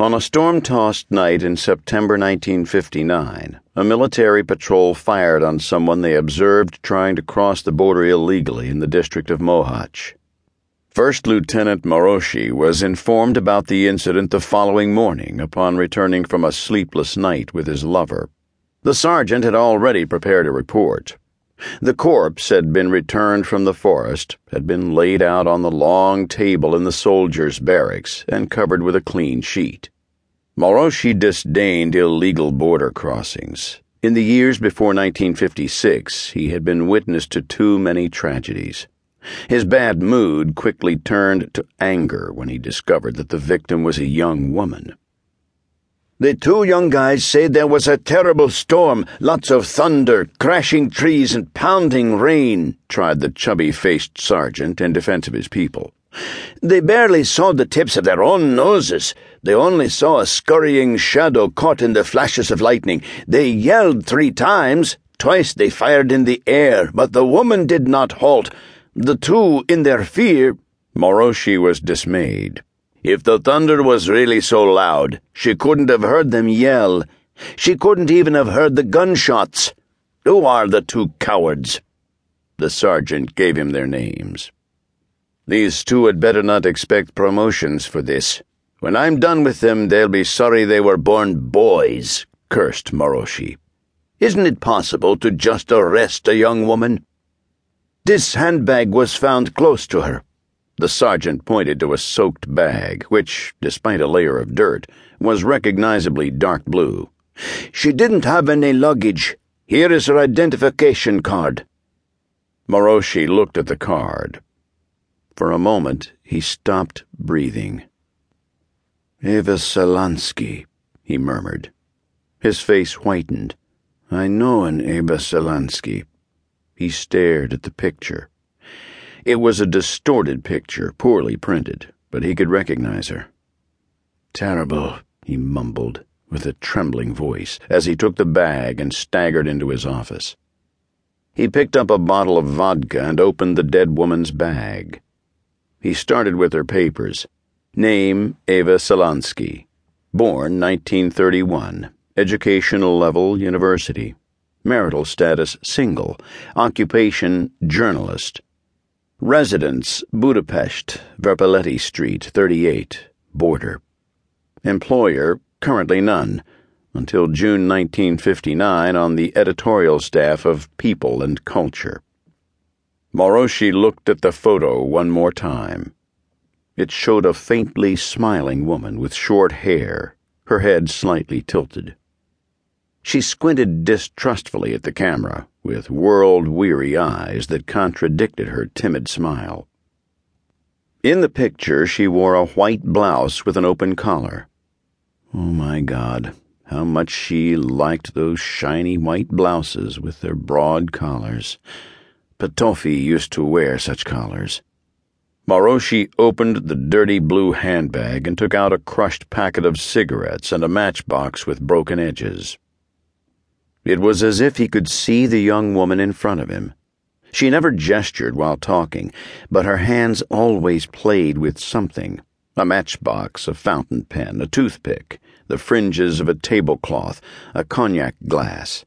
On a storm tossed night in September 1959, a military patrol fired on someone they observed trying to cross the border illegally in the district of Mohacs. First Lieutenant Marosi was informed about the incident the following morning upon returning from a sleepless night with his lover. The sergeant had already prepared a report. The corpse had been returned from the forest, had been laid out on the long table in the soldiers' barracks, and covered with a clean sheet. Marosi disdained illegal border crossings. In the years before 1956, he had been witness to too many tragedies. His bad mood quickly turned to anger when he discovered that the victim was a young woman. The two young guys said there was a terrible storm, lots of thunder, crashing trees, and pounding rain, tried the chubby faced sergeant in defense of his people. They barely saw the tips of their own noses. They only saw a scurrying shadow caught in the flashes of lightning. They yelled three times. Twice they fired in the air, but the woman did not halt. The two, in their fear, Marosi was dismayed. If the thunder was really so loud, she couldn't have heard them yell. She couldn't even have heard the gunshots. Who are the two cowards? The sergeant gave him their names. These two had better not expect promotions for this. When I'm done with them, they'll be sorry they were born boys, cursed Marosi. Isn't it possible to just arrest a young woman? This handbag was found close to her. The sergeant pointed to a soaked bag, which, despite a layer of dirt, was recognizably dark blue. She didn't have any luggage. Here is her identification card. Marosi looked at the card. For a moment, he stopped breathing. Eva Szalanczky, he murmured. His face whitened. I know an Eva Szalanczky. He stared at the picture. It was a distorted picture, poorly printed, but he could recognize her. Terrible, he mumbled, with a trembling voice, as he took the bag and staggered into his office. He picked up a bottle of vodka and opened the dead woman's bag. He started with her papers. Name Eva Szalanczky. Born 1931. Educational level university. Marital status single. Occupation journalist. Residence, Budapest, Verpaletti Street, 38, border. Employer, currently none, until June 1959 on the editorial staff of People and Culture. Marosi looked at the photo one more time. It showed a faintly smiling woman with short hair, her head slightly tilted. She squinted distrustfully at the camera, with world weary eyes that contradicted her timid smile. In the picture, she wore a white blouse with an open collar. Oh my God, how much she liked those shiny white blouses with their broad collars. Petofi used to wear such collars. Marosi opened the dirty blue handbag and took out a crushed packet of cigarettes and a matchbox with broken edges. It was as if he could see the young woman in front of him. She never gestured while talking, but her hands always played with something a matchbox, a fountain pen, a toothpick, the fringes of a tablecloth, a cognac glass.